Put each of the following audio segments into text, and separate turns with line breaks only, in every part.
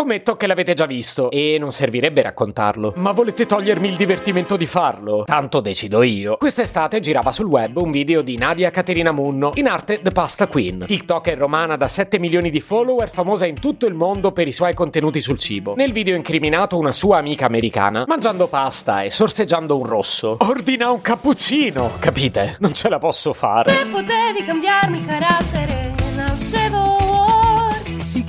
Scommetto che l'avete già visto e non servirebbe raccontarlo. Ma volete togliermi il divertimento di farlo? Tanto decido io. Quest'estate girava sul web un video di Nadia Caterina Munno, in arte The Pasta Queen. TikToker romana da 7 milioni di follower, famosa in tutto il mondo per i suoi contenuti sul cibo. Nel video incriminato una sua amica americana, mangiando pasta e sorseggiando un rosso. Ordina un cappuccino, capite? Non ce la posso fare.
Se potevi cambiarmi carattere,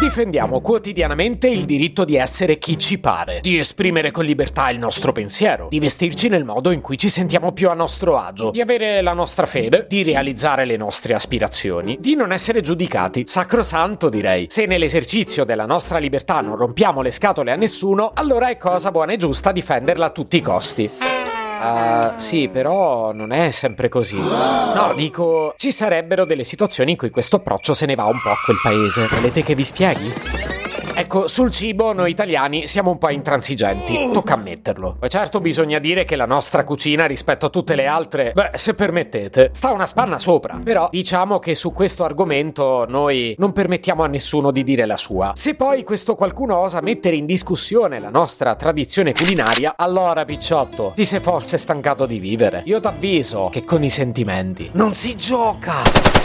Difendiamo quotidianamente il diritto di essere chi ci pare, di esprimere con libertà il nostro pensiero, di vestirci nel modo in cui ci sentiamo più a nostro agio, di avere la nostra fede, di realizzare le nostre aspirazioni, di non essere giudicati. Sacrosanto direi. Se nell'esercizio della nostra libertà non rompiamo le scatole a nessuno, allora è cosa buona e giusta difenderla a tutti i costi. Uh, sì, però non è sempre così. No, dico, ci sarebbero delle situazioni in cui questo approccio se ne va un po' a quel paese. Volete che vi spieghi? Ecco, sul cibo noi italiani siamo un po' intransigenti, tocca ammetterlo. E certo bisogna dire che la nostra cucina rispetto a tutte le altre, beh, se permettete, sta una spanna sopra. Però diciamo che su questo argomento noi non permettiamo a nessuno di dire la sua. Se poi questo qualcuno osa mettere in discussione la nostra tradizione culinaria, allora picciotto, ti sei forse stancato di vivere. Io t'avviso che con i sentimenti non si gioca.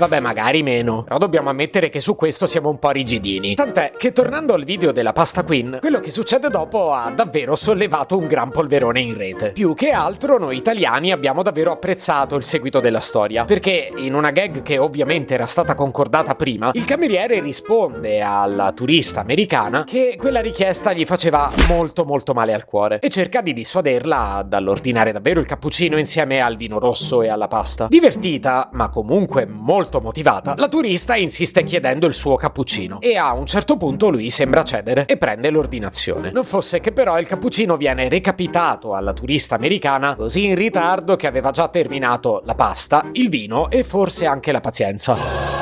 Vabbè, magari meno. Però dobbiamo ammettere che su questo siamo un po' rigidini. Tant'è che tornando al video della Pasta Queen, quello che succede dopo ha davvero sollevato un gran polverone in rete. Più che altro noi italiani abbiamo davvero apprezzato il seguito della storia, perché in una gag che ovviamente era stata concordata prima, il cameriere risponde alla turista americana che quella richiesta gli faceva molto molto male al cuore e cerca di dissuaderla dall'ordinare davvero il cappuccino insieme al vino rosso e alla pasta. Divertita, ma comunque molto motivata, la turista insiste chiedendo il suo cappuccino e a un certo punto lui sembra cedere e prende l'ordinazione. Non fosse che però il cappuccino viene recapitato alla turista americana così in ritardo che aveva già terminato la pasta, il vino e forse anche la pazienza.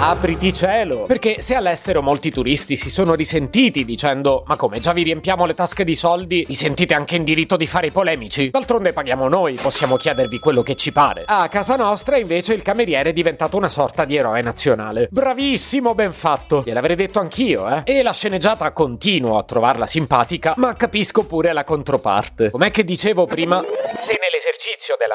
Apriti cielo! Perché se all'estero molti turisti si sono risentiti dicendo ma come già vi riempiamo le tasche di soldi, vi sentite anche in diritto di fare i polemici? D'altronde paghiamo noi, possiamo chiedervi quello che ci pare. A casa nostra invece il cameriere è diventato una sorta di eroe nazionale. Bravissimo, ben fatto! Gliel'avrei detto anch'io, eh? E la sceneggiata continuo a trovarla simpatica, ma capisco pure la controparte. Com'è che dicevo prima?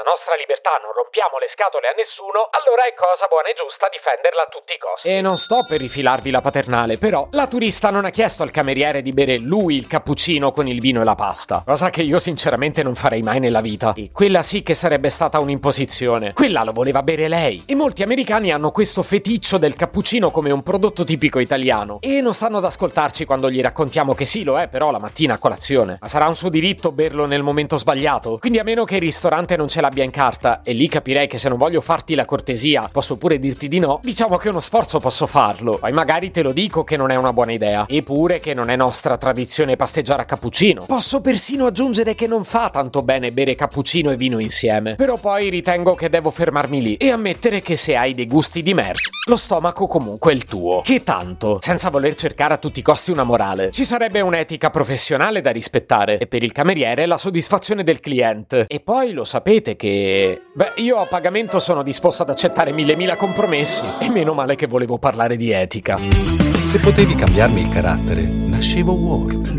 Nostra libertà non rompiamo le scatole a nessuno, allora è cosa buona e giusta difenderla a tutti i costi. E non sto per rifilarvi la paternale, però la turista non ha chiesto al cameriere di bere lui il cappuccino con il vino e la pasta, cosa che io sinceramente non farei mai nella vita. E quella sì che sarebbe stata un'imposizione. Quella lo voleva bere lei. E molti americani hanno questo feticcio del cappuccino come un prodotto tipico italiano e non stanno ad ascoltarci quando gli raccontiamo che sì, lo è però la mattina a colazione. Ma sarà un suo diritto berlo nel momento sbagliato? Quindi a meno che il ristorante non ce l'abbia in carta, e lì capirei che se non voglio farti la cortesia, posso pure dirti di no, diciamo che uno sforzo posso farlo. Poi magari te lo dico che non è una buona idea. Eppure che non è nostra tradizione pasteggiare a cappuccino. Posso persino aggiungere che non fa tanto bene bere cappuccino e vino insieme. Però poi ritengo che devo fermarmi lì e ammettere che se hai dei gusti di merda, lo stomaco comunque è il tuo. Che tanto, senza voler cercare a tutti i costi una morale. Ci sarebbe un'etica professionale da rispettare e per il cameriere la soddisfazione del cliente. E poi lo sapete che... Beh, io a pagamento sono disposto ad accettare mille mila compromessi e meno male che volevo parlare di etica.
Se potevi cambiarmi il carattere, nascevo Word.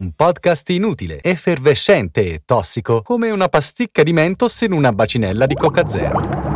Un podcast inutile, effervescente e tossico, come una pasticca di mentos in una bacinella di Coca Zero.